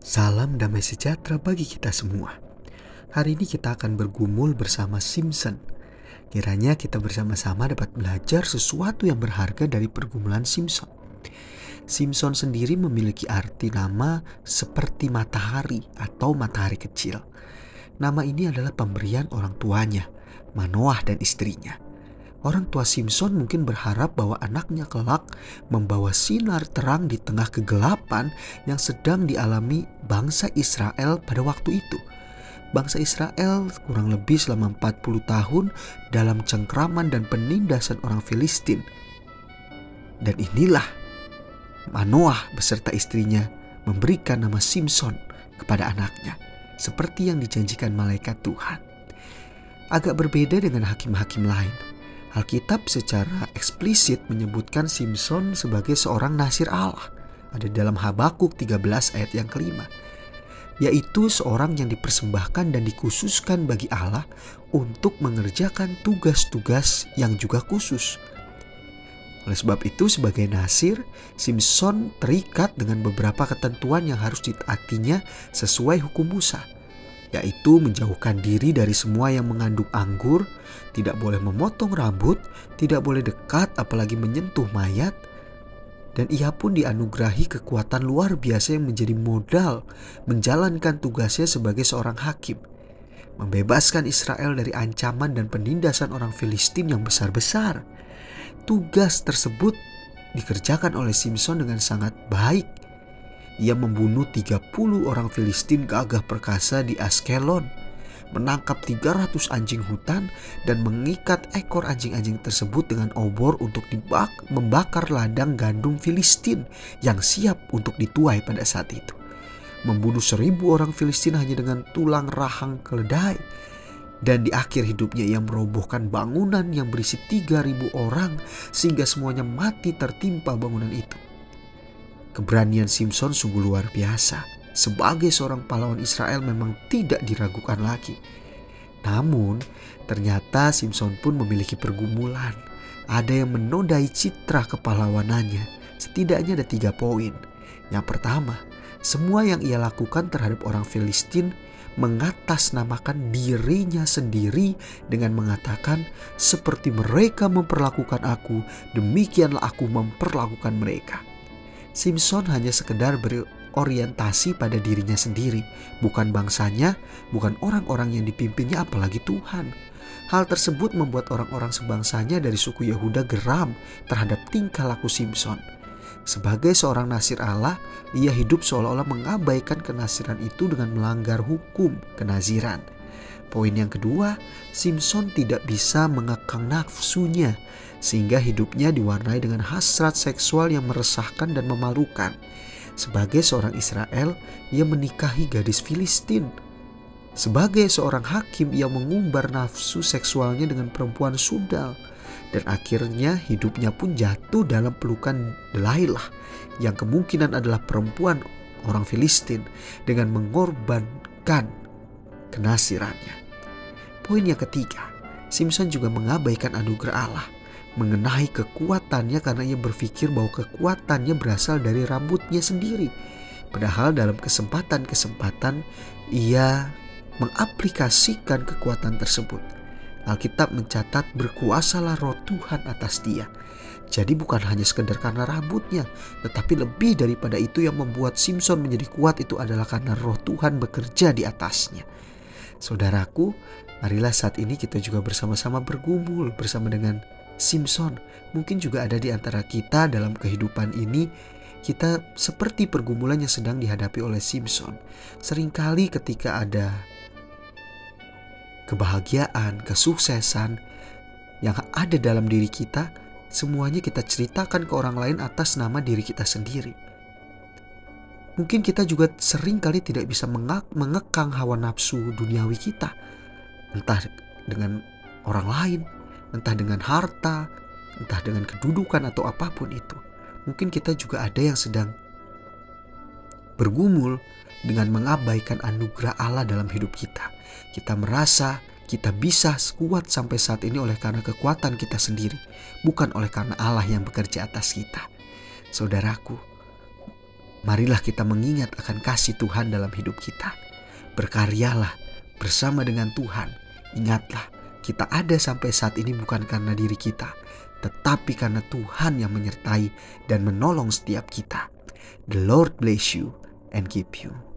Salam damai sejahtera bagi kita semua. Hari ini kita akan bergumul bersama Simpson. Kiranya kita bersama-sama dapat belajar sesuatu yang berharga dari pergumulan Simpson. Simpson sendiri memiliki arti nama seperti matahari atau matahari kecil. Nama ini adalah pemberian orang tuanya, Manoah dan istrinya. Orang tua Simpson mungkin berharap bahwa anaknya kelak membawa sinar terang di tengah kegelapan yang sedang dialami bangsa Israel pada waktu itu. Bangsa Israel kurang lebih selama 40 tahun dalam cengkraman dan penindasan orang Filistin. Dan inilah Manoah beserta istrinya memberikan nama Simpson kepada anaknya seperti yang dijanjikan malaikat Tuhan. Agak berbeda dengan hakim-hakim lain Alkitab secara eksplisit menyebutkan Simpson sebagai seorang nasir Allah. Ada dalam Habakuk 13 ayat yang kelima. Yaitu seorang yang dipersembahkan dan dikhususkan bagi Allah untuk mengerjakan tugas-tugas yang juga khusus. Oleh sebab itu sebagai nasir, Simpson terikat dengan beberapa ketentuan yang harus ditaatinya sesuai hukum Musa yaitu menjauhkan diri dari semua yang mengandung anggur, tidak boleh memotong rambut, tidak boleh dekat apalagi menyentuh mayat, dan ia pun dianugerahi kekuatan luar biasa yang menjadi modal menjalankan tugasnya sebagai seorang hakim, membebaskan Israel dari ancaman dan penindasan orang Filistin yang besar-besar. Tugas tersebut dikerjakan oleh Simpson dengan sangat baik ia membunuh 30 orang Filistin gagah perkasa di Askelon, menangkap 300 anjing hutan dan mengikat ekor anjing-anjing tersebut dengan obor untuk dibak membakar ladang gandum Filistin yang siap untuk dituai pada saat itu. Membunuh seribu orang Filistin hanya dengan tulang rahang keledai. Dan di akhir hidupnya ia merobohkan bangunan yang berisi 3000 orang sehingga semuanya mati tertimpa bangunan itu. Keberanian Simpson sungguh luar biasa. Sebagai seorang pahlawan Israel memang tidak diragukan lagi. Namun, ternyata Simpson pun memiliki pergumulan. Ada yang menodai citra kepahlawanannya. Setidaknya ada tiga poin. Yang pertama, semua yang ia lakukan terhadap orang Filistin mengatasnamakan dirinya sendiri dengan mengatakan seperti mereka memperlakukan aku, demikianlah aku memperlakukan mereka. Simpson hanya sekedar berorientasi pada dirinya sendiri, bukan bangsanya, bukan orang-orang yang dipimpinnya apalagi Tuhan. Hal tersebut membuat orang-orang sebangsanya dari suku Yehuda geram terhadap tingkah laku Simpson. Sebagai seorang nasir Allah, ia hidup seolah-olah mengabaikan kenasiran itu dengan melanggar hukum kenaziran. Poin yang kedua, Simpson tidak bisa mengekang nafsunya sehingga hidupnya diwarnai dengan hasrat seksual yang meresahkan dan memalukan. Sebagai seorang Israel, ia menikahi gadis Filistin. Sebagai seorang hakim, ia mengumbar nafsu seksualnya dengan perempuan sundal. Dan akhirnya hidupnya pun jatuh dalam pelukan Delailah yang kemungkinan adalah perempuan orang Filistin dengan mengorbankan kenasirannya. Poin yang ketiga, Simpson juga mengabaikan anugerah Allah mengenai kekuatannya karena ia berpikir bahwa kekuatannya berasal dari rambutnya sendiri. Padahal dalam kesempatan-kesempatan ia mengaplikasikan kekuatan tersebut. Alkitab mencatat berkuasalah roh Tuhan atas dia. Jadi bukan hanya sekedar karena rambutnya, tetapi lebih daripada itu yang membuat Simpson menjadi kuat itu adalah karena roh Tuhan bekerja di atasnya. Saudaraku, marilah saat ini kita juga bersama-sama bergumul bersama dengan Simpson. Mungkin juga ada di antara kita dalam kehidupan ini kita seperti pergumulan yang sedang dihadapi oleh Simpson. Seringkali ketika ada kebahagiaan, kesuksesan yang ada dalam diri kita, semuanya kita ceritakan ke orang lain atas nama diri kita sendiri. Mungkin kita juga sering kali tidak bisa mengekang hawa nafsu duniawi kita. Entah dengan orang lain, entah dengan harta, entah dengan kedudukan atau apa pun itu. Mungkin kita juga ada yang sedang bergumul dengan mengabaikan anugerah Allah dalam hidup kita. Kita merasa kita bisa kuat sampai saat ini oleh karena kekuatan kita sendiri, bukan oleh karena Allah yang bekerja atas kita. Saudaraku, Marilah kita mengingat akan kasih Tuhan dalam hidup kita. Berkaryalah bersama dengan Tuhan. Ingatlah, kita ada sampai saat ini bukan karena diri kita, tetapi karena Tuhan yang menyertai dan menolong setiap kita. The Lord bless you and keep you.